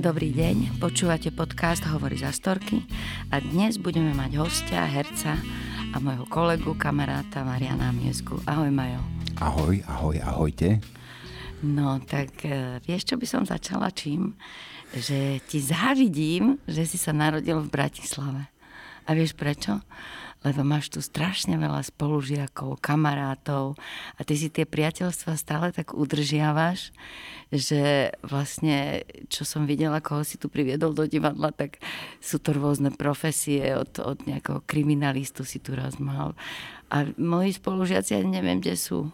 Dobrý deň, počúvate podcast Hovorí za storky a dnes budeme mať hostia, herca a môjho kolegu, kamaráta Mariana Miesku. Ahoj Majo. Ahoj, ahoj, ahojte. No tak e, vieš, čo by som začala čím? Že ti závidím, že si sa narodil v Bratislave. A vieš prečo? Lebo máš tu strašne veľa spolužiakov, kamarátov a ty si tie priateľstva stále tak udržiavaš, že vlastne, čo som videla, koho si tu priviedol do divadla, tak sú to rôzne profesie, od, od nejakého kriminalistu si tu raz mal. A moji spolužiaci, ja neviem, kde sú.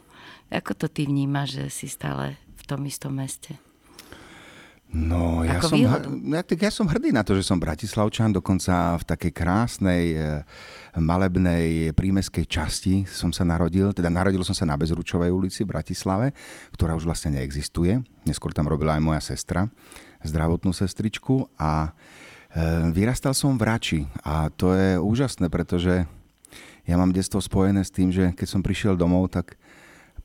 Ako to ty vnímaš, že si stále v tom istom meste? No, ja som, ja, tak ja som hrdý na to, že som Bratislavčan, dokonca v takej krásnej e, malebnej prímeskej časti som sa narodil. Teda narodil som sa na Bezručovej ulici v Bratislave, ktorá už vlastne neexistuje. Neskôr tam robila aj moja sestra, zdravotnú sestričku a e, vyrastal som v Rači a to je úžasné, pretože ja mám detstvo spojené s tým, že keď som prišiel domov, tak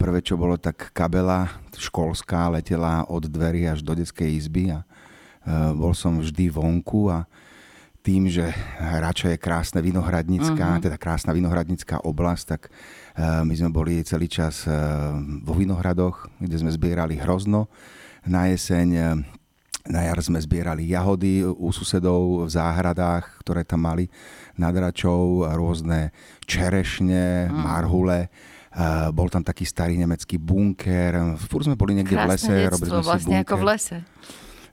prvé, čo bolo, tak kabela školská letela od dverí až do detskej izby a e, bol som vždy vonku a tým, že Rača je krásna vinohradnická, uh-huh. teda krásna vinohradnická oblasť, tak uh, my sme boli celý čas uh, vo vinohradoch, kde sme zbierali hrozno. Na jeseň, na jar sme zbierali jahody u susedov v záhradách, ktoré tam mali nad Račou, rôzne čerešne, uh-huh. marhule bol tam taký starý nemecký bunker. Fúr sme boli niekde Krásne v lese. Detstvo, robili sme vlastne si ako v lese.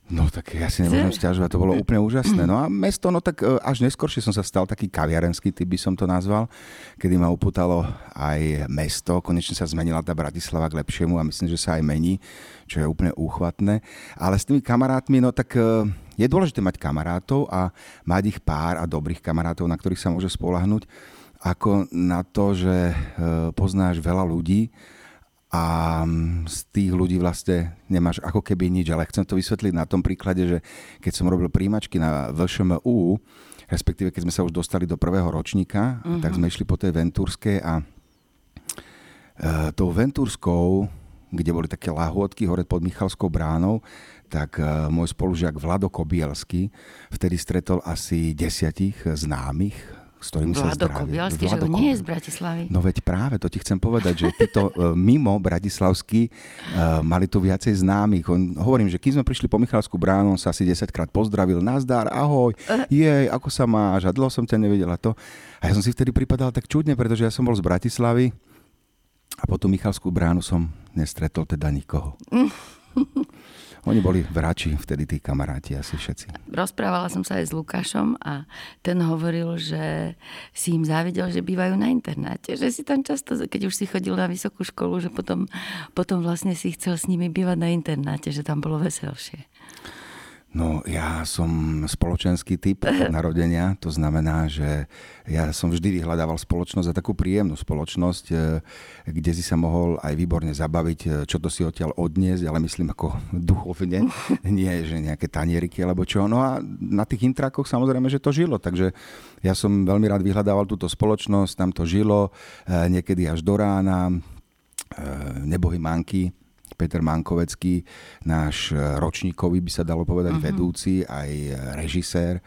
No tak ja si nemôžem stiažovať, to bolo úplne úžasné. No a mesto, no tak e, až neskôršie som sa stal taký kaviarenský typ, by som to nazval, kedy ma upútalo aj mesto. Konečne sa zmenila tá Bratislava k lepšiemu a myslím, že sa aj mení, čo je úplne úchvatné. Ale s tými kamarátmi, no tak e, je dôležité mať kamarátov a mať ich pár a dobrých kamarátov, na ktorých sa môže spolahnuť ako na to, že e, poznáš veľa ľudí a z tých ľudí vlastne nemáš ako keby nič, ale chcem to vysvetliť na tom príklade, že keď som robil príjimačky na VŠMU, respektíve keď sme sa už dostali do prvého ročníka, uh-huh. tak sme išli po tej Ventúrskej a e, tou Ventúrskou, kde boli také lahôdky hore pod Michalskou bránou, tak e, môj spolužiak Vlado Kobielsky vtedy stretol asi desiatich známych s ktorými Vlado sa. Kobielsky, Vlado že nie je z Bratislavy. No veď práve, to ti chcem povedať, že títo uh, mimo Bratislavský uh, mali tu viacej známych. On, hovorím, že keď sme prišli po Michalskú bránu, on sa asi 10 krát pozdravil. Nazdar, ahoj, uh. jej, ako sa máš? A dlho som ťa nevedela to. A ja som si vtedy pripadal tak čudne, pretože ja som bol z Bratislavy a po tú Michalskú bránu som nestretol teda nikoho. Oni boli vrači vtedy tí kamaráti asi všetci. Rozprávala som sa aj s Lukášom a ten hovoril, že si im závidel, že bývajú na internáte, že si tam často, keď už si chodil na vysokú školu, že potom, potom vlastne si chcel s nimi bývať na internáte, že tam bolo veselšie. No ja som spoločenský typ narodenia, to znamená, že ja som vždy vyhľadával spoločnosť a takú príjemnú spoločnosť, e, kde si sa mohol aj výborne zabaviť, e, čo to si odtiaľ odniesť, ale myslím ako duchovne, nie že nejaké tanieriky alebo čo. No a na tých intrakoch samozrejme, že to žilo, takže ja som veľmi rád vyhľadával túto spoločnosť, tam to žilo, e, niekedy až do rána, nebohy manky, Peter Mankovecký, náš e, ročníkový, by sa dalo povedať, uh-huh. vedúci, aj e, režisér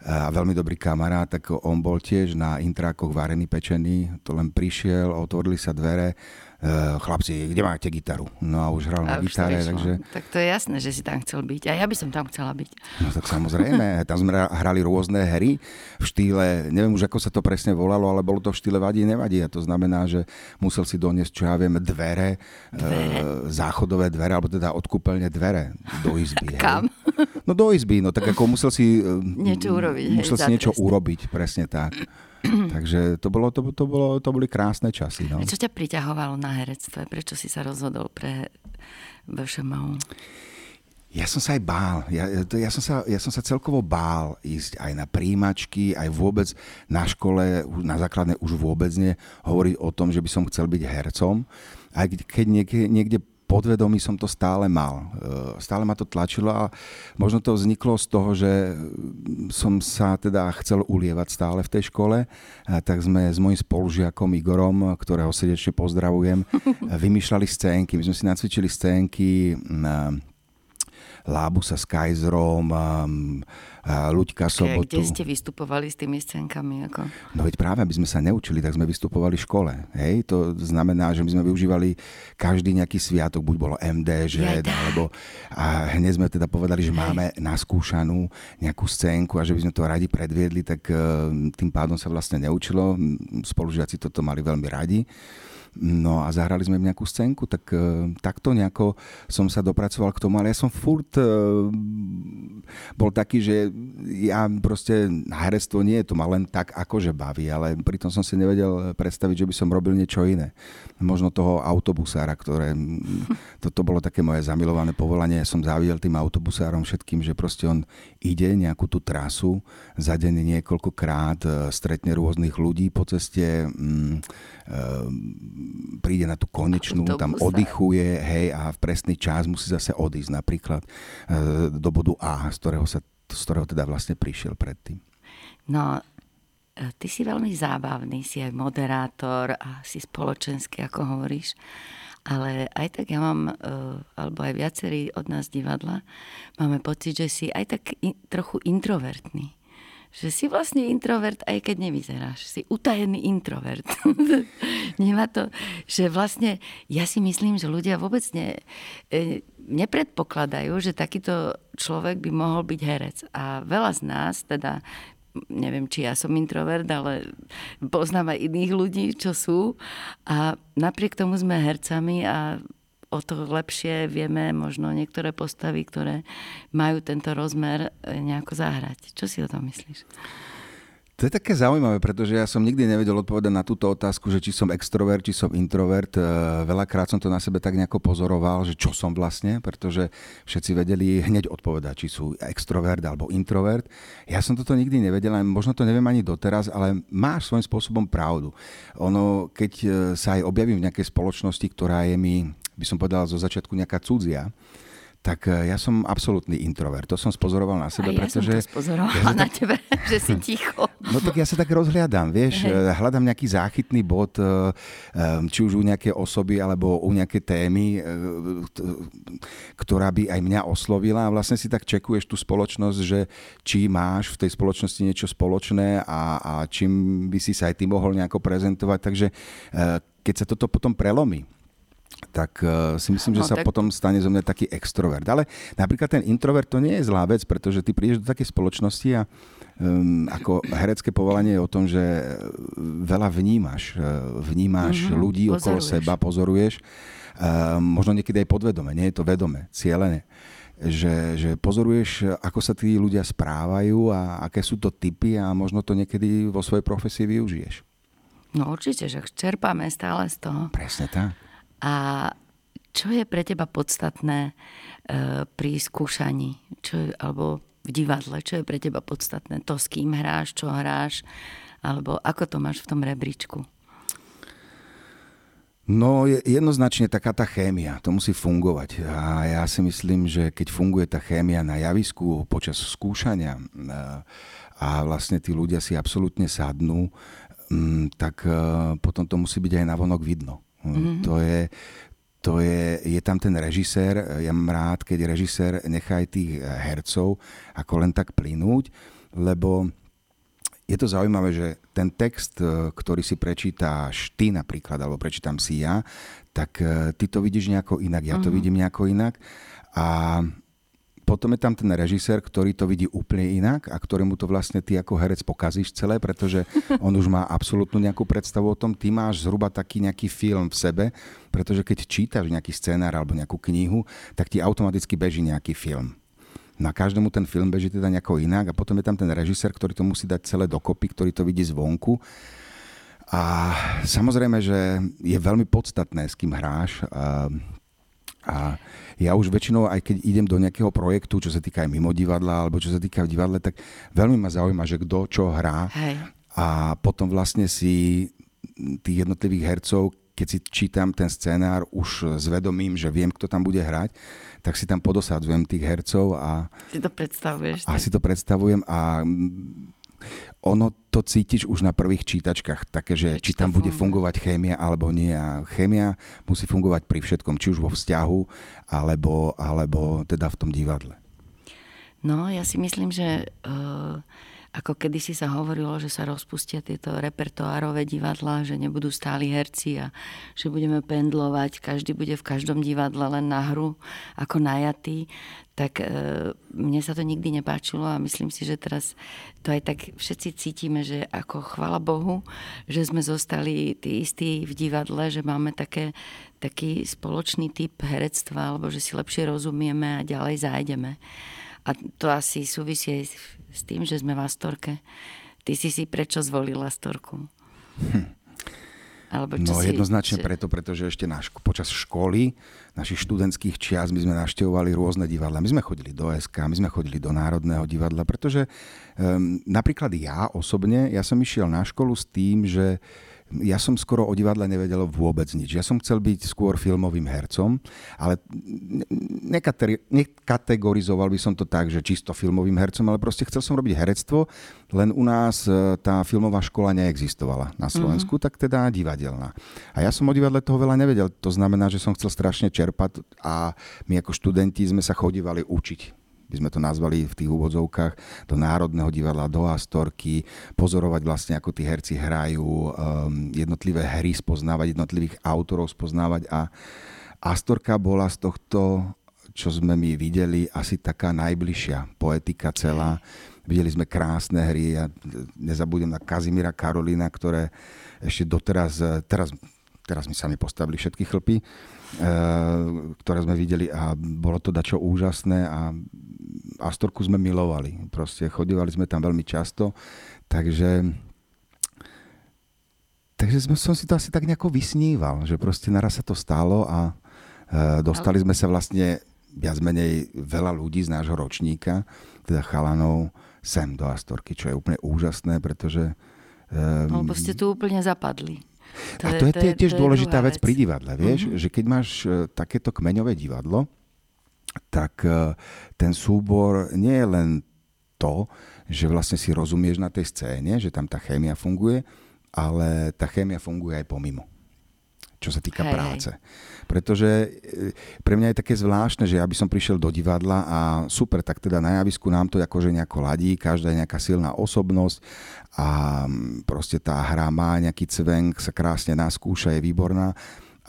a veľmi dobrý kamarát, tak on bol tiež na intrákoch varený pečený, to len prišiel, otvorili sa dvere, Eh, chlapci, kde máte gitaru? No a už hral a na gitare, takže... Tak to je jasné, že si tam chcel byť. A ja by som tam chcela byť. No tak samozrejme, tam sme hrali rôzne hry v štýle, neviem už ako sa to presne volalo, ale bolo to v štýle vadí, nevadí. A to znamená, že musel si doniesť, čo ja viem, dvere, dvere. E, záchodové dvere, alebo teda odkúpeľne dvere do izby. Kam? No do izby, no tak ako musel si... Niečo urobiť. Musel hej, si niečo urobiť, presne tak. Takže to, bolo, to, to, bolo, to boli krásne časy. No. Čo ťa priťahovalo na herectve? Prečo si sa rozhodol pre VŠMU? Ja som sa aj bál. Ja, ja, som sa, ja som sa celkovo bál ísť aj na príjimačky, aj vôbec na škole, na základnej už vôbec nie, hovoriť o tom, že by som chcel byť hercom. Aj keď niekde, niekde podvedomí som to stále mal. E, stále ma to tlačilo a možno to vzniklo z toho, že som sa teda chcel ulievať stále v tej škole, a tak sme s mojim spolužiakom Igorom, ktorého srdečne pozdravujem, vymýšľali scénky. My sme si nacvičili scénky Lábusa s Kaiserom, Luďka Sobotu. Kde ste vystupovali s tými scénkami? Ako? No veď práve, aby sme sa neučili, tak sme vystupovali v škole. Hej? To znamená, že my sme využívali každý nejaký sviatok, buď bolo MDŽ, alebo a hneď sme teda povedali, že máme naskúšanú nejakú scénku a že by sme to radi predviedli, tak e, tým pádom sa vlastne neučilo. Spolužiaci toto mali veľmi radi. No a zahrali sme nejakú scénku, tak uh, takto nejako som sa dopracoval k tomu, ale ja som furt uh, bol taký, že ja proste herectvo nie je to ma len tak akože baví, ale pritom som si nevedel predstaviť, že by som robil niečo iné. Možno toho autobusára, ktoré toto bolo také moje zamilované povolanie. Ja som závidel tým autobusárom všetkým, že proste on ide nejakú tú trasu, za deň niekoľkokrát e, stretne rôznych ľudí po ceste, príde na tú konečnú, tam oddychuje, hej, a v presný čas musí zase odísť napríklad e, do bodu A, z ktorého, sa, z ktorého teda vlastne prišiel predtým. No, e, ty si veľmi zábavný, si aj moderátor a si spoločenský, ako hovoríš. Ale aj tak ja mám, e, alebo aj viacerí od nás divadla, máme pocit, že si aj tak trochu introvertný že si vlastne introvert, aj keď nevyzeráš. Si utajený introvert. Nemá to, že vlastne ja si myslím, že ľudia vôbec ne, e, nepredpokladajú, že takýto človek by mohol byť herec. A veľa z nás, teda neviem, či ja som introvert, ale poznám aj iných ľudí, čo sú. A napriek tomu sme hercami a o to lepšie vieme možno niektoré postavy, ktoré majú tento rozmer e, nejako zahrať. Čo si o tom myslíš? To je také zaujímavé, pretože ja som nikdy nevedel odpovedať na túto otázku, že či som extrovert, či som introvert. E, veľakrát som to na sebe tak nejako pozoroval, že čo som vlastne, pretože všetci vedeli hneď odpovedať, či sú extrovert alebo introvert. Ja som toto nikdy nevedel, možno to neviem ani doteraz, ale máš svojím spôsobom pravdu. Ono, keď e, sa aj objavím v nejakej spoločnosti, ktorá je mi by som povedal zo začiatku nejaká cudzia, tak e, ja som absolútny introvert. To som spozoroval na sebe, ja pretože... som to spozorovala ja na tak... tebe, že si ticho. No tak ja sa tak rozhľadám, vieš, Hej. E, hľadám nejaký záchytný bod, e, či už u nejaké osoby, alebo u nejaké témy, ktorá by aj mňa oslovila a vlastne si tak čekuješ tú spoločnosť, že či máš v tej spoločnosti niečo spoločné a, a čím by si sa aj ty mohol nejako prezentovať. Takže keď sa toto potom prelomí, tak uh, si myslím, že no, sa tak... potom stane zo mňa taký extrovert. Ale napríklad ten introvert to nie je zlá vec, pretože ty prídeš do takej spoločnosti a um, ako herecké povolanie je o tom, že veľa vnímaš. Vnímaš mm-hmm, ľudí pozoruješ. okolo seba, pozoruješ. Um, možno niekedy aj podvedome, nie je to vedome, cieľene. Že, že pozoruješ, ako sa tí ľudia správajú a aké sú to typy a možno to niekedy vo svojej profesii využiješ. No určite, že čerpáme stále z toho. Presne tak. A čo je pre teba podstatné e, pri skúšaní? Čo, alebo v divadle, čo je pre teba podstatné? To, s kým hráš, čo hráš, alebo ako to máš v tom rebríčku? No je jednoznačne taká tá chémia, to musí fungovať. A ja si myslím, že keď funguje tá chémia na javisku počas skúšania e, a vlastne tí ľudia si absolútne sadnú, mm, tak e, potom to musí byť aj navonok vidno. Mm-hmm. To je, to je, je tam ten režisér, ja mám rád, keď režisér nechá aj tých hercov ako len tak plynúť, lebo je to zaujímavé, že ten text, ktorý si prečítáš ty napríklad, alebo prečítam si ja, tak eh, ty to vidíš nejako inak, ja to uh-huh. vidím nejako inak. A potom je tam ten režisér, ktorý to vidí úplne inak a ktorému to vlastne ty ako herec pokazíš celé, pretože on už má absolútnu nejakú predstavu o tom. Ty máš zhruba taký nejaký film v sebe, pretože keď čítaš nejaký scénar alebo nejakú knihu, tak ti automaticky beží nejaký film. Na každému ten film beží teda nejako inak a potom je tam ten režisér, ktorý to musí dať celé dokopy, ktorý to vidí zvonku. A samozrejme, že je veľmi podstatné, s kým hráš. A ja už väčšinou, aj keď idem do nejakého projektu, čo sa týka aj mimo divadla, alebo čo sa týka v divadle, tak veľmi ma zaujíma, že kto čo hrá. Hej. A potom vlastne si tých jednotlivých hercov, keď si čítam ten scénár už s vedomím, že viem, kto tam bude hrať, tak si tam podosadzujem tých hercov a... Si to predstavuješ. A si to predstavujem a ono to cítiš už na prvých čítačkách, také, že či tam bude fungovať chémia alebo nie. A chémia musí fungovať pri všetkom, či už vo vzťahu, alebo, alebo teda v tom divadle. No, ja si myslím, že uh, ako kedysi sa hovorilo, že sa rozpustia tieto repertoárové divadlá, že nebudú stáli herci a že budeme pendlovať, každý bude v každom divadle len na hru ako najatý, tak e, mne sa to nikdy nepáčilo a myslím si, že teraz to aj tak všetci cítime, že ako chvala Bohu, že sme zostali tí istí v divadle, že máme také, taký spoločný typ herectva, alebo že si lepšie rozumieme a ďalej zájdeme. A to asi súvisí aj s tým, že sme v Astorke. Ty si si prečo zvolila Astorku? Hm. Alebo čo no si, jednoznačne preto, pretože ešte na ško- počas školy, našich študentských čias, my sme navštevovali rôzne divadla. My sme chodili do SK, my sme chodili do Národného divadla, pretože um, napríklad ja osobne, ja som išiel na školu s tým, že ja som skoro o divadle nevedel vôbec nič. Ja som chcel byť skôr filmovým hercom, ale nekategorizoval by som to tak, že čisto filmovým hercom, ale proste chcel som robiť herectvo, len u nás e, tá filmová škola neexistovala na Slovensku, mm-hmm. tak teda divadelná. A ja som o divadle toho veľa nevedel. To znamená, že som chcel strašne čerpať a my ako študenti sme sa chodívali učiť by sme to nazvali v tých úvodzovkách, do Národného divadla, do Astorky, pozorovať vlastne, ako tí herci hrajú, um, jednotlivé hry spoznávať, jednotlivých autorov spoznávať a Astorka bola z tohto, čo sme my videli, asi taká najbližšia poetika celá. Videli sme krásne hry, ja nezabudem na Kazimíra Karolina, ktoré ešte doteraz, teraz, teraz mi sami postavili všetky chlpy, uh, ktoré sme videli a bolo to dačo úžasné a Astorku sme milovali. Proste chodívali sme tam veľmi často, takže takže som si to asi tak nejako vysníval, že proste naraz sa to stalo a e, dostali sme sa vlastne viac menej veľa ľudí z nášho ročníka, teda chalanov, sem do Astorky, čo je úplne úžasné, pretože... E, Lebo ste tu úplne zapadli. To a to je, to je, to je tiež to dôležitá vec pri divadle, vieš, uh-huh. že keď máš e, takéto kmeňové divadlo, tak e, ten súbor nie je len to, že vlastne si rozumieš na tej scéne, že tam tá chémia funguje, ale tá chémia funguje aj pomimo čo sa týka hej, práce. Hej. Pretože e, pre mňa je také zvláštne, že ja by som prišiel do divadla a super, tak teda na javisku nám to akože nejako ladí, každá je nejaká silná osobnosť a proste tá hra má nejaký cvenk, sa krásne naskúša, je výborná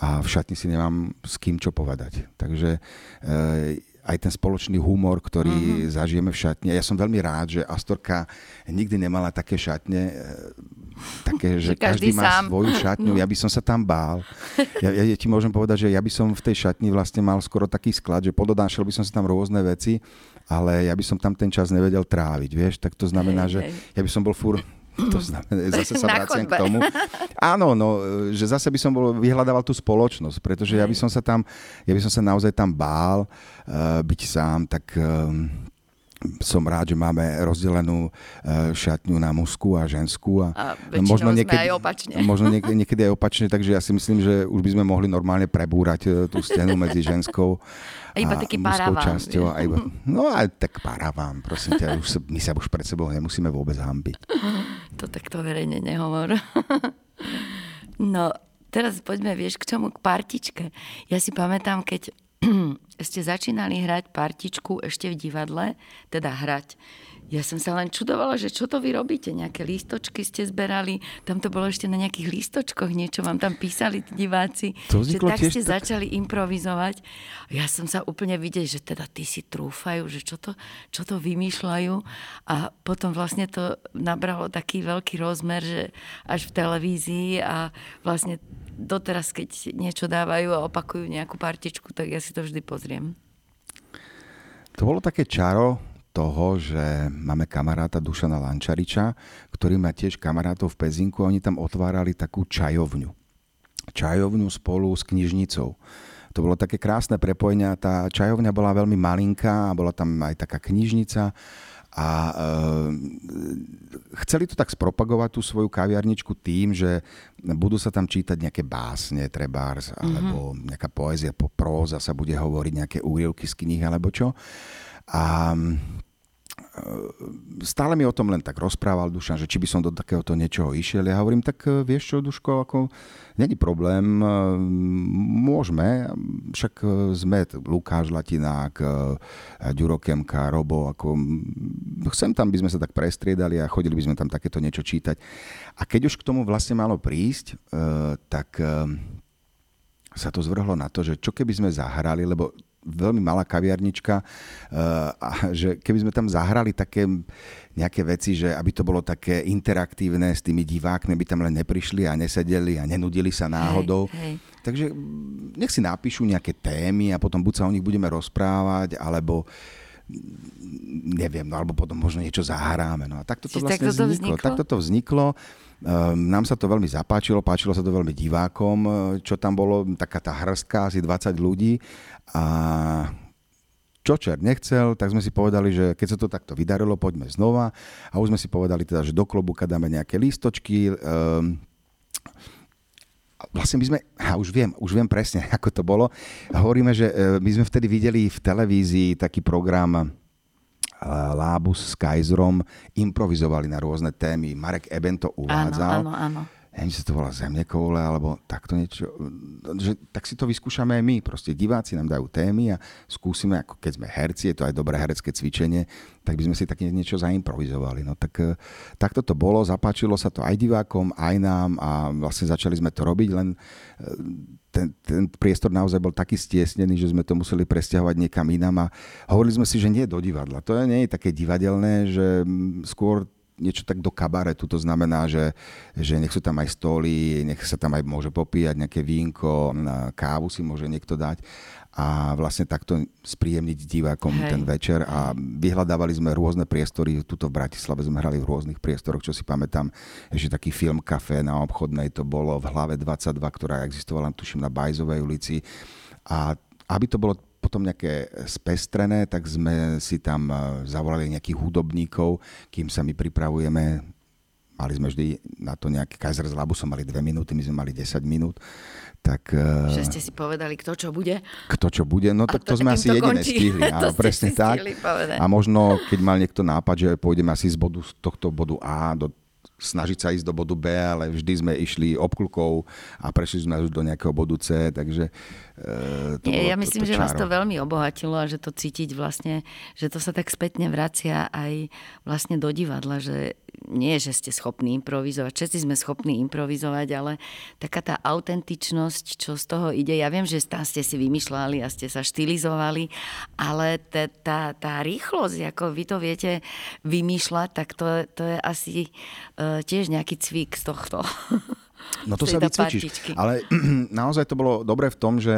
a v šatni si nemám s kým čo povedať. Takže e, aj ten spoločný humor, ktorý mm-hmm. zažijeme v šatni. Ja som veľmi rád, že Astorka nikdy nemala také šatne, e, také, že, že každý, každý má sám. svoju šatňu. Ja by som sa tam bál. Ja, ja ti môžem povedať, že ja by som v tej šatni vlastne mal skoro taký sklad, že pododášal by som si tam rôzne veci, ale ja by som tam ten čas nevedel tráviť, vieš. Tak to znamená, že ja by som bol fúr to znamená, zase sa vraciam k tomu. Áno, no, že zase by som bol, vyhľadával tú spoločnosť, pretože ja by som sa tam, ja by som sa naozaj tam bál uh, byť sám, tak uh, som rád, že máme rozdelenú uh, šatňu na mužskú a ženskú. A, a možno niekedy, aj opačne. Možno niekedy, niekedy aj opačne, takže ja si myslím, že už by sme mohli normálne prebúrať tú stenu medzi ženskou a iba taký paraván. časťou. A iba, no a tak paraván, prosím ťa, už sa, my sa už pred sebou nemusíme vôbec hambiť. To takto verejne nehovor. No, teraz poďme, vieš, k čomu? K partičke. Ja si pamätám, keď ste začínali hrať partičku ešte v divadle, teda hrať, ja som sa len čudovala, že čo to vy robíte, nejaké lístočky ste zberali, tam to bolo ešte na nejakých lístočkoch, niečo vám tam písali tí diváci, to že tak ste tak... začali improvizovať. Ja som sa úplne videl, že teda ty si trúfajú, že čo to, čo to vymýšľajú. A potom vlastne to nabralo taký veľký rozmer, že až v televízii a vlastne doteraz, keď niečo dávajú a opakujú nejakú partičku, tak ja si to vždy pozriem. To bolo také čaro, toho, že máme kamaráta Dušana Lančariča, ktorý má tiež kamarátov v Pezinku a oni tam otvárali takú čajovňu. Čajovňu spolu s knižnicou. To bolo také krásne prepojenie. Tá čajovňa bola veľmi malinká a bola tam aj taká knižnica a e, chceli to tak spropagovať tú svoju kaviarničku tým, že budú sa tam čítať nejaké básne, trebárs, mm-hmm. alebo nejaká poézia, próza sa bude hovoriť, nejaké úrievky z kníh alebo čo. A stále mi o tom len tak rozprával Dušan, že či by som do takéhoto niečoho išiel. Ja hovorím, tak e, vieš čo, Duško, ako není problém, e, môžeme, však sme Lukáš Latinák, Ďuro Kemka, Robo, ako chcem tam, by sme sa tak prestriedali a chodili by sme tam takéto niečo čítať. A keď už k tomu vlastne malo prísť, tak sa to zvrhlo na to, že čo keby sme zahrali, lebo veľmi malá kaviarnička, eh, a že keby sme tam zahrali také nejaké veci, že aby to bolo také interaktívne s tými divákmi, by tam len neprišli a nesedeli a nenudili sa náhodou. Hej, hej. Takže nech si napíšu nejaké témy a potom buď sa o nich budeme rozprávať, alebo neviem, no alebo potom možno niečo zahráme. No a takto to vlastne takto to vzniklo. vzniklo. Takto to vzniklo. Ehm, nám sa to veľmi zapáčilo, páčilo sa to veľmi divákom, e, čo tam bolo, taká tá hrstka, asi 20 ľudí. A čo čer nechcel, tak sme si povedali, že keď sa to takto vydarilo, poďme znova. A už sme si povedali teda, že do klobuka dáme nejaké lístočky. Um, vlastne my sme, a už viem, už viem presne, ako to bolo. Hovoríme, že e, my sme vtedy videli v televízii taký program Lábus s Kaiserom improvizovali na rôzne témy. Marek Eben to uvádzal. Áno, áno, áno neviem, či sa to volá zemne koule, alebo takto niečo, že tak si to vyskúšame aj my. Proste diváci nám dajú témy a skúsime, ako keď sme herci, je to aj dobré herecké cvičenie, tak by sme si také niečo zaimprovizovali. No tak e, takto to bolo, zapáčilo sa to aj divákom, aj nám a vlastne začali sme to robiť, len e, ten, ten priestor naozaj bol taký stiesnený, že sme to museli presťahovať niekam inám a hovorili sme si, že nie do divadla. To nie je také divadelné, že skôr niečo tak do kabaretu, to znamená, že, že nech sú tam aj stoly, nech sa tam aj môže popíjať nejaké vínko, kávu si môže niekto dať a vlastne takto spríjemniť divákom Hej. ten večer. A vyhľadávali sme rôzne priestory, tuto v Bratislave sme hrali v rôznych priestoroch, čo si pamätám, ešte taký film Café na obchodnej, to bolo v hlave 22, ktorá existovala, tuším, na Bajzovej ulici. A aby to bolo potom nejaké spestrené, tak sme si tam e, zavolali nejakých hudobníkov, kým sa my pripravujeme mali sme vždy na to nejaký Kaiser z Labusom mali dve minúty, my sme mali 10 minút. Tak, e, že ste si povedali, kto čo bude? Kto čo bude, no tak to, to sme asi jediné stihli. Áno, presne tak. A možno, keď mal niekto nápad, že pôjdeme asi z bodu, z tohto bodu A do snažiť sa ísť do bodu B, ale vždy sme išli obklukou a prešli sme už do nejakého bodu C, takže e, to Nie, bolo Ja myslím, to, to že vás to veľmi obohatilo a že to cítiť vlastne, že to sa tak spätne vracia aj vlastne do divadla, že nie, že ste schopní improvizovať, všetci sme schopní improvizovať, ale taká tá autentičnosť, čo z toho ide, ja viem, že tam ste si vymýšľali a ste sa štilizovali, ale tá, tá, tá rýchlosť, ako vy to viete vymýšľať, tak to, to je asi uh, tiež nejaký cvik z tohto. No to sa vycvičíš. Ale naozaj to bolo dobre v tom, že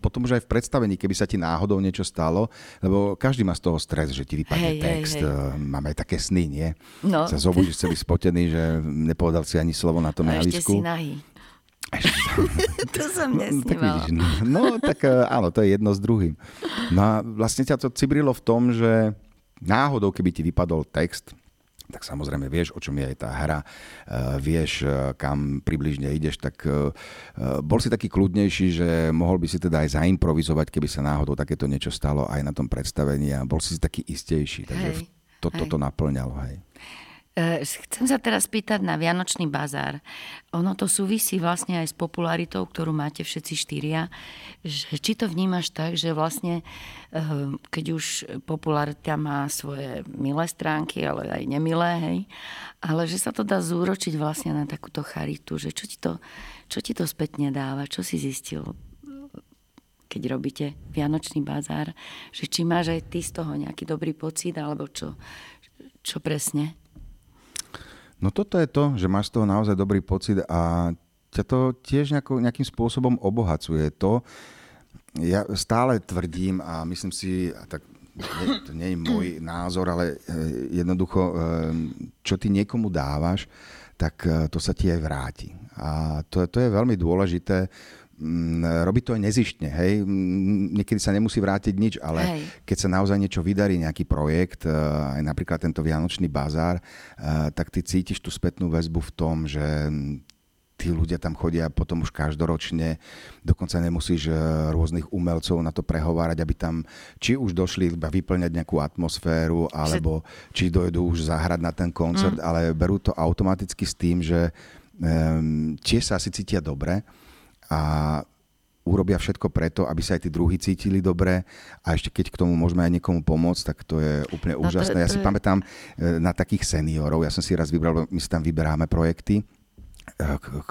potom už aj v predstavení, keby sa ti náhodou niečo stalo, lebo každý má z toho stres, že ti vypadne hej, text, hej, hej. Máme aj také sny, nie? No. Sa zobudíš celý spotený, že nepovedal si ani slovo na tom javisku. ešte si nahý. to som nesnívala. No, tak no, tak eh, áno, to je jedno s druhým. No a vlastne ťa to cibrilo v tom, že náhodou, keby ti vypadol text, tak samozrejme vieš, o čom je aj tá hra, e, vieš, e, kam približne ideš, tak e, bol si taký kľudnejší, že mohol by si teda aj zaimprovizovať, keby sa náhodou takéto niečo stalo aj na tom predstavení a bol si taký istejší, takže hej, toto to naplňalo. Hej. E, chcem sa teraz pýtať na Vianočný bazár. Ono to súvisí vlastne aj s popularitou, ktorú máte všetci štyria. Či to vnímaš tak, že vlastne e, keď už popularita má svoje milé stránky, ale aj nemilé, hej, ale že sa to dá zúročiť vlastne na takúto charitu, že čo ti to, čo ti to spätne dáva, čo si zistil keď robíte Vianočný bazár, že či máš aj ty z toho nejaký dobrý pocit, alebo čo, čo presne? No toto je to, že máš z toho naozaj dobrý pocit a ťa to tiež nejako, nejakým spôsobom obohacuje. To, ja stále tvrdím a myslím si, a tak nie, to nie je môj názor, ale e, jednoducho, e, čo ty niekomu dávaš, tak e, to sa ti aj vráti. A to, to je veľmi dôležité robí to aj nezištne, hej. Mm, niekedy sa nemusí vrátiť nič, ale hej. keď sa naozaj niečo vydarí, nejaký projekt, eh, aj napríklad tento Vianočný bazár, eh, tak ty cítiš tú spätnú väzbu v tom, že tí ľudia tam chodia potom už každoročne, dokonca nemusíš rôznych umelcov na to prehovárať, aby tam či už došli iba vyplňať nejakú atmosféru, alebo či dojdú už zahrať na ten koncert, mm. ale berú to automaticky s tým, že um, tiež sa asi cítia dobre a urobia všetko preto, aby sa aj tí druhí cítili dobre a ešte keď k tomu môžeme aj niekomu pomôcť, tak to je úplne no úžasné. To, to ja si je... pamätám e, na takých seniorov, ja som si raz vybral, my si tam vyberáme projekty, e,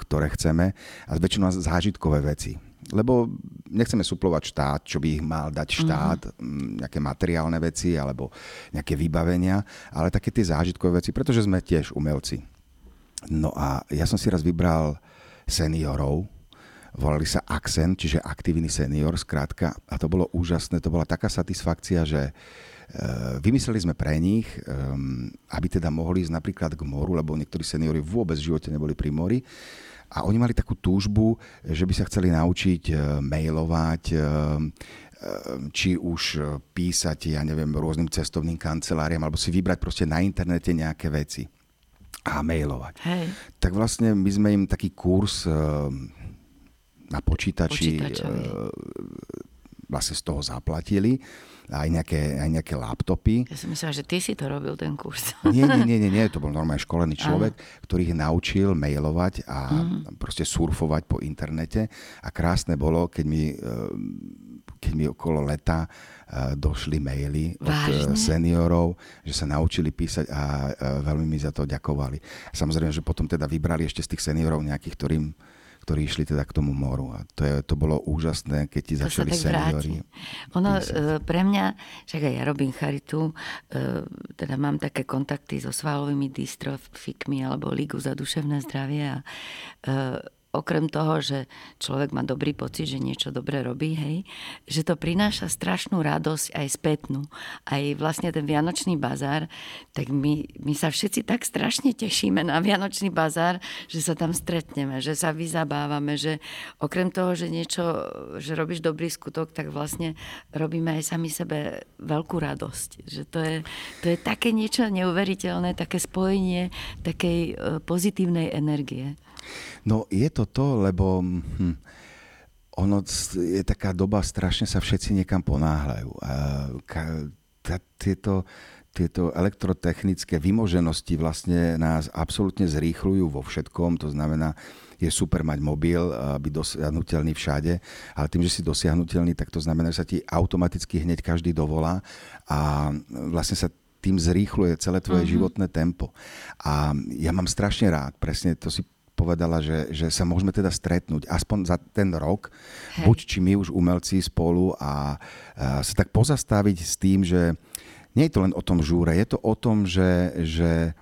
ktoré chceme a väčšinou zážitkové veci. Lebo nechceme suplovať štát, čo by ich mal dať štát, mm-hmm. nejaké materiálne veci alebo nejaké vybavenia, ale také tie zážitkové veci, pretože sme tiež umelci. No a ja som si raz vybral seniorov, volali sa Accent, čiže aktívny senior, skrátka. A to bolo úžasné, to bola taká satisfakcia, že e, vymysleli sme pre nich, ehm, aby teda mohli ísť napríklad k moru, lebo niektorí seniori vôbec v živote neboli pri mori. A oni mali takú túžbu, že by sa chceli naučiť e, mailovať, e, či už písať, ja neviem, rôznym cestovným kanceláriám, alebo si vybrať proste na internete nejaké veci a mailovať. Hej. Tak vlastne my sme im taký kurz na počítači. E, vlastne z toho zaplatili aj nejaké, aj nejaké laptopy. Ja som myslela, že ty si to robil, ten kurz. Nie, nie, nie, nie, nie to bol normálne školený človek, Aha. ktorý ich naučil mailovať a uh-huh. proste surfovať po internete. A krásne bolo, keď mi, e, keď mi okolo leta e, došli maily Vážne? od seniorov, že sa naučili písať a veľmi mi za to ďakovali. Samozrejme, že potom teda vybrali ešte z tých seniorov nejakých, ktorým ktorí išli teda k tomu moru. A to, je, to bolo úžasné, keď ti začali seniori. Ono písať. E, pre mňa, však aj ja robím charitu, e, teda mám také kontakty so svalovými dystrofikmi alebo Ligu za duševné zdravie a e, okrem toho, že človek má dobrý pocit, že niečo dobre robí, hej, že to prináša strašnú radosť aj spätnú. Aj vlastne ten Vianočný bazár, tak my, my sa všetci tak strašne tešíme na Vianočný bazár, že sa tam stretneme, že sa vyzabávame, že okrem toho, že niečo, že robíš dobrý skutok, tak vlastne robíme aj sami sebe veľkú radosť. Že to je, to je také niečo neuveriteľné, také spojenie takej e, pozitívnej energie. No je to to, lebo hm, ono je taká doba, strašne sa všetci niekam ponáhľajú. A ka, ta, tieto, tieto elektrotechnické vymoženosti vlastne nás absolútne zrýchľujú vo všetkom, to znamená, je super mať mobil, byť dosiahnutelný všade, ale tým, že si dosiahnutelný, tak to znamená, že sa ti automaticky hneď každý dovolá a vlastne sa tým zrýchluje celé tvoje uh-huh. životné tempo. A ja mám strašne rád, presne to si povedala, že, že sa môžeme teda stretnúť aspoň za ten rok, Hej. buď či my už umelci spolu a, a sa tak pozastaviť s tým, že nie je to len o tom žúre, je to o tom, že, že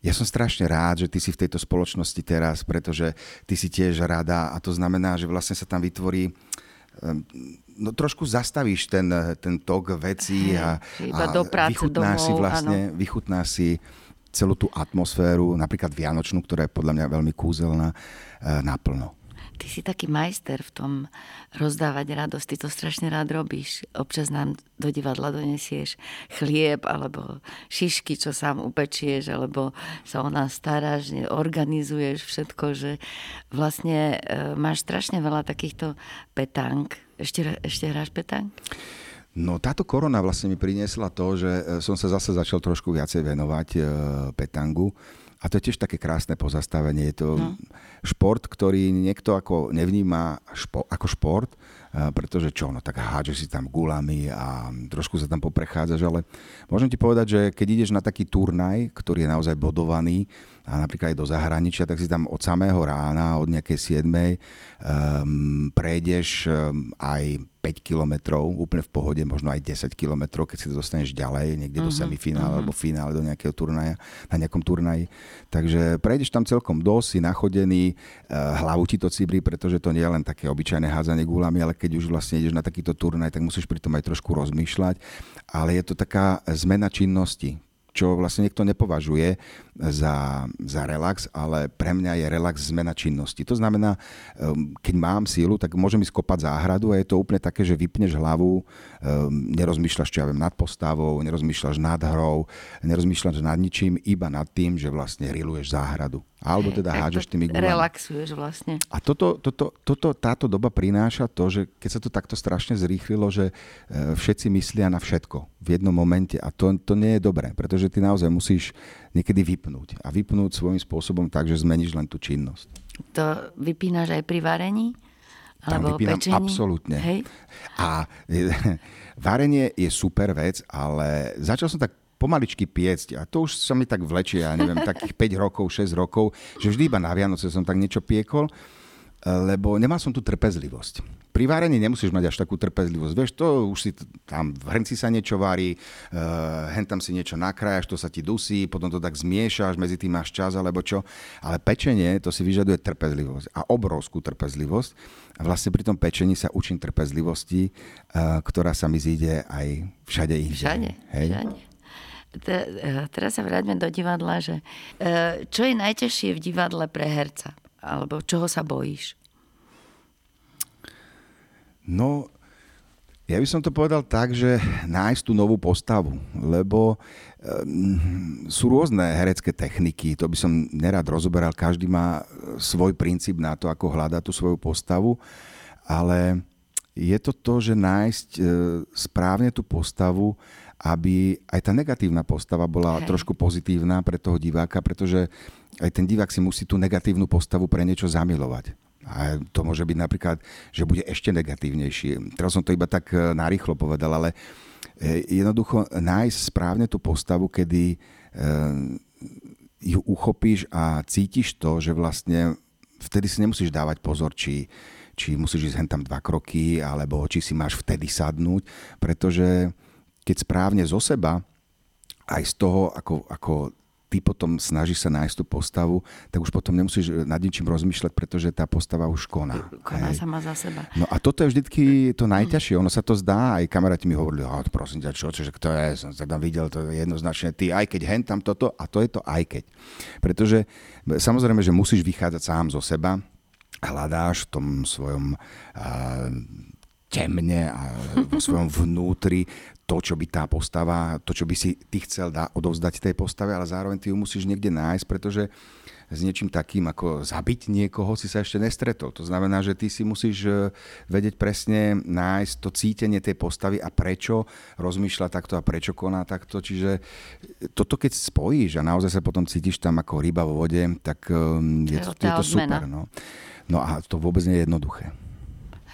ja som strašne rád, že ty si v tejto spoločnosti teraz, pretože ty si tiež rada a to znamená, že vlastne sa tam vytvorí ehm, no trošku zastavíš ten, ten tok vecí a, a do práce, vychutnáš domov, si vlastne, áno. vychutnáš si celú tú atmosféru, napríklad Vianočnú, ktorá je podľa mňa veľmi kúzelná, e, naplno. Ty si taký majster v tom rozdávať radosť, ty to strašne rád robíš. Občas nám do divadla donesieš chlieb alebo šišky, čo sám upečieš, alebo sa o nás staráš, organizuješ všetko, že vlastne e, máš strašne veľa takýchto petánk. Ešte, ešte hráš petánk? No táto korona vlastne mi priniesla to, že e, som sa zase začal trošku viacej venovať e, petangu. A to je tiež také krásne pozastavenie. Je to no. šport, ktorý niekto ako nevníma špo, ako šport, e, pretože čo, no tak hádže si tam gulami a trošku sa tam poprechádzaš, ale môžem ti povedať, že keď ideš na taký turnaj, ktorý je naozaj bodovaný, a napríklad aj do zahraničia, tak si tam od samého rána, od nejakej 7. Um, prejdeš um, aj 5 kilometrov, úplne v pohode, možno aj 10 kilometrov, keď si to dostaneš ďalej, niekde uh-huh, do mhm, semifinále uh-huh. alebo finále, do nejakého turnaja, na nejakom turnaji. Takže prejdeš tam celkom dosť, si nachodený, uh, hlavu ti to cibrí, pretože to nie je len také obyčajné hádzanie gulami, ale keď už vlastne ideš na takýto turnaj, tak musíš pri tom aj trošku rozmýšľať. Ale je to taká zmena činnosti čo vlastne niekto nepovažuje za, za relax, ale pre mňa je relax zmena činnosti. To znamená, um, keď mám sílu, tak môžem ísť kopať záhradu a je to úplne také, že vypneš hlavu, um, nerozmýšľaš, čo ja viem, nad postavou, nerozmýšľaš nad hrou, nerozmýšľaš nad ničím, iba nad tým, že vlastne riluješ záhradu. Alebo teda Hej, hážeš tými gulami. Relaxuješ vlastne. A toto, toto, toto, táto doba prináša to, že keď sa to takto strašne zrýchlilo, že e, všetci myslia na všetko v jednom momente a to, to nie je dobré, pretože ty naozaj musíš niekedy vypnúť a vypnúť svojím spôsobom tak, že zmeníš len tú činnosť. To vypínaš aj pri varení? Alebo vypínam pečení? absolútne. Hej? A varenie je super vec, ale začal som tak pomaličky piecť a to už sa mi tak vlečie, ja neviem, takých 5 rokov, 6 rokov, že vždy iba na Vianoce som tak niečo piekol, lebo nemal som tú trpezlivosť. Pri varení nemusíš mať až takú trpezlivosť. Vieš, to už si tam v hrnci sa niečo varí, uh, hen tam si niečo nakrájaš, to sa ti dusí, potom to tak zmiešaš, medzi tým máš čas alebo čo. Ale pečenie, to si vyžaduje trpezlivosť a obrovskú trpezlivosť. A vlastne pri tom pečení sa učím trpezlivosti, uh, ktorá sa mi zíde aj všade inde. Všade, Hej? všade. E, teraz sa vráťme do divadla, že e, čo je najťažšie v divadle pre herca? Alebo čoho sa bojíš? No, ja by som to povedal tak, že nájsť tú novú postavu, lebo um, sú rôzne herecké techniky, to by som nerad rozoberal, každý má svoj princíp na to, ako hľadať tú svoju postavu, ale je to to, že nájsť správne tú postavu aby aj tá negatívna postava bola Hej. trošku pozitívna pre toho diváka, pretože aj ten divák si musí tú negatívnu postavu pre niečo zamilovať. A to môže byť napríklad, že bude ešte negatívnejší. Teraz som to iba tak e, narýchlo povedal, ale e, jednoducho nájsť správne tú postavu, kedy e, ju uchopíš a cítiš to, že vlastne vtedy si nemusíš dávať pozor, či, či musíš ísť hen tam dva kroky, alebo či si máš vtedy sadnúť, pretože keď správne zo seba, aj z toho, ako, ako ty potom snažíš sa nájsť tú postavu, tak už potom nemusíš nad ničím rozmýšľať, pretože tá postava už koná. Koná hej. sama za seba. No a toto je vždycky to najťažšie. Ono sa to zdá, aj kamaráti mi hovorili, oh, prosím ťa, čo, čo, že kto je, som sa tam videl, to je jednoznačne ty, aj keď hen tam toto, a to je to aj keď. Pretože samozrejme, že musíš vychádzať sám zo seba, hľadáš v tom svojom uh, temne a vo svojom vnútri to, čo by tá postava, to, čo by si ty chcel dá, odovzdať tej postave, ale zároveň ty ju musíš niekde nájsť, pretože s niečím takým ako zabiť niekoho si sa ešte nestretol. To znamená, že ty si musíš e, vedieť presne nájsť to cítenie tej postavy a prečo rozmýšľa takto a prečo koná takto. Čiže toto keď spojíš a naozaj sa potom cítiš tam ako ryba vo vode, tak um, je, to, je to super. No. no a to vôbec nie je jednoduché.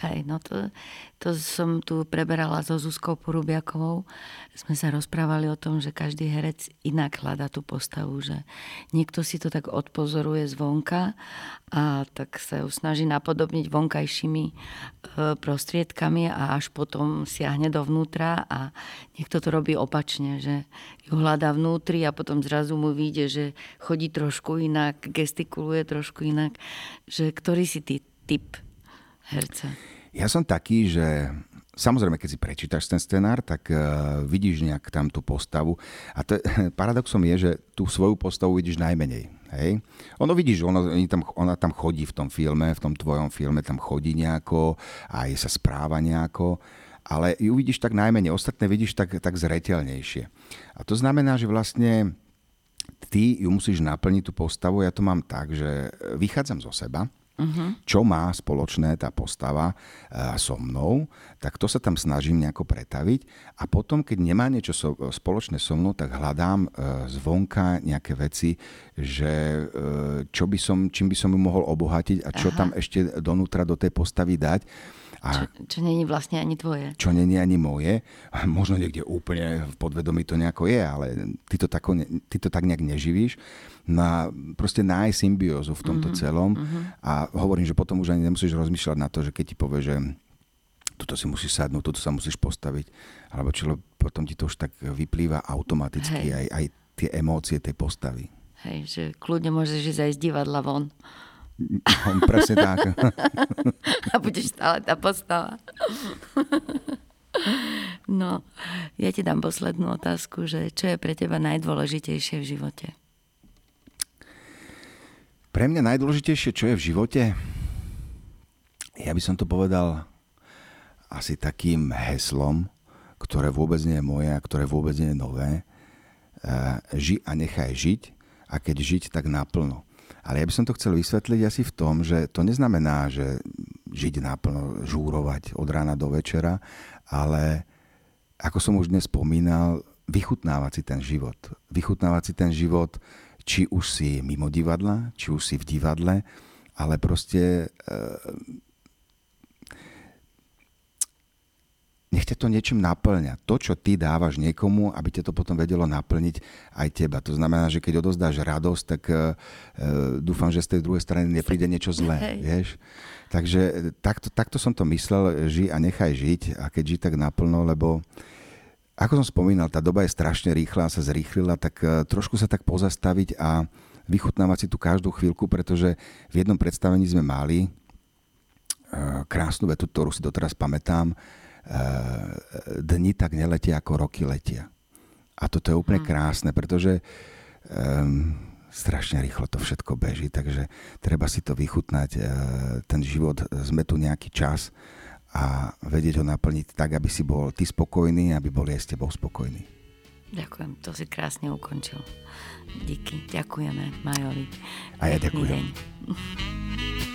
Hej, no to, to som tu preberala so Zuzkou Porubiakovou. Sme sa rozprávali o tom, že každý herec inak hľadá tú postavu, že niekto si to tak odpozoruje zvonka a tak sa ju snaží napodobniť vonkajšími e, prostriedkami a až potom siahne dovnútra a niekto to robí opačne, že ju hľadá vnútri a potom zrazu mu vyjde, že chodí trošku inak, gestikuluje trošku inak, že ktorý si ty typ herca? Ja som taký, že Samozrejme, keď si prečítaš ten scenár, tak uh, vidíš nejak tam tú postavu. A to, paradoxom je, že tú svoju postavu vidíš najmenej. Hej? Ono vidíš, ono, tam, ona tam chodí v tom filme, v tom tvojom filme tam chodí nejako, aj sa správa nejako, ale ju vidíš tak najmenej, ostatné vidíš tak, tak zretelnejšie. A to znamená, že vlastne ty ju musíš naplniť tú postavu. Ja to mám tak, že vychádzam zo seba, Uh-huh. Čo má spoločné tá postava uh, so mnou, tak to sa tam snažím nejako pretaviť a potom, keď nemá niečo so, spoločné so mnou, tak hľadám uh, zvonka nejaké veci, že uh, čo by som, čím by som ju mohol obohatiť a čo Aha. tam ešte donútra do tej postavy dať. A čo, čo není vlastne ani tvoje. Čo není ani moje. Možno niekde úplne v podvedomí to nejako je, ale ty to, tako, ty to tak nejak neživíš. Na proste nájsť symbiózu v tomto mm-hmm. celom. Mm-hmm. A hovorím, že potom už ani nemusíš rozmýšľať na to, že keď ti povie, že tuto si musíš sadnúť, tuto sa musíš postaviť. Alebo čo, potom ti to už tak vyplýva automaticky aj, aj tie emócie tej postavy. Hej, že kľudne môžeš ísť aj z divadla von. Presne tak. A budeš stále tá postava. No, ja ti dám poslednú otázku, že čo je pre teba najdôležitejšie v živote? Pre mňa najdôležitejšie, čo je v živote? Ja by som to povedal asi takým heslom, ktoré vôbec nie je moje a ktoré vôbec nie je nové. Ži a nechaj žiť a keď žiť, tak naplno. Ale ja by som to chcel vysvetliť asi v tom, že to neznamená, že žiť naplno, žúrovať od rána do večera, ale ako som už dnes spomínal, vychutnávať si ten život. Vychutnávať si ten život, či už si mimo divadla, či už si v divadle, ale proste e, nech ťa to niečím naplňa. To, čo ty dávaš niekomu, aby ťa to potom vedelo naplniť aj teba. To znamená, že keď odozdáš radosť, tak e, dúfam, že z tej druhej strany nepríde niečo zlé. Hej. Vieš? Takže takto, takto som to myslel, ži a nechaj žiť a keď žiť tak naplno, lebo ako som spomínal, tá doba je strašne rýchla sa zrýchlila, tak e, trošku sa tak pozastaviť a vychutnávať si tú každú chvíľku, pretože v jednom predstavení sme mali e, krásnu vetu, ktorú si doteraz pamätám, e, dni tak neletia, ako roky letia. A toto je úplne hm. krásne, pretože um, strašne rýchlo to všetko beží, takže treba si to vychutnať. Ten život, sme tu nejaký čas a vedieť ho naplniť tak, aby si bol ty spokojný, aby boli aj s tebou spokojní. Ďakujem, to si krásne ukončil. Díky, ďakujeme Majovi. A ja ďakujem. Deň.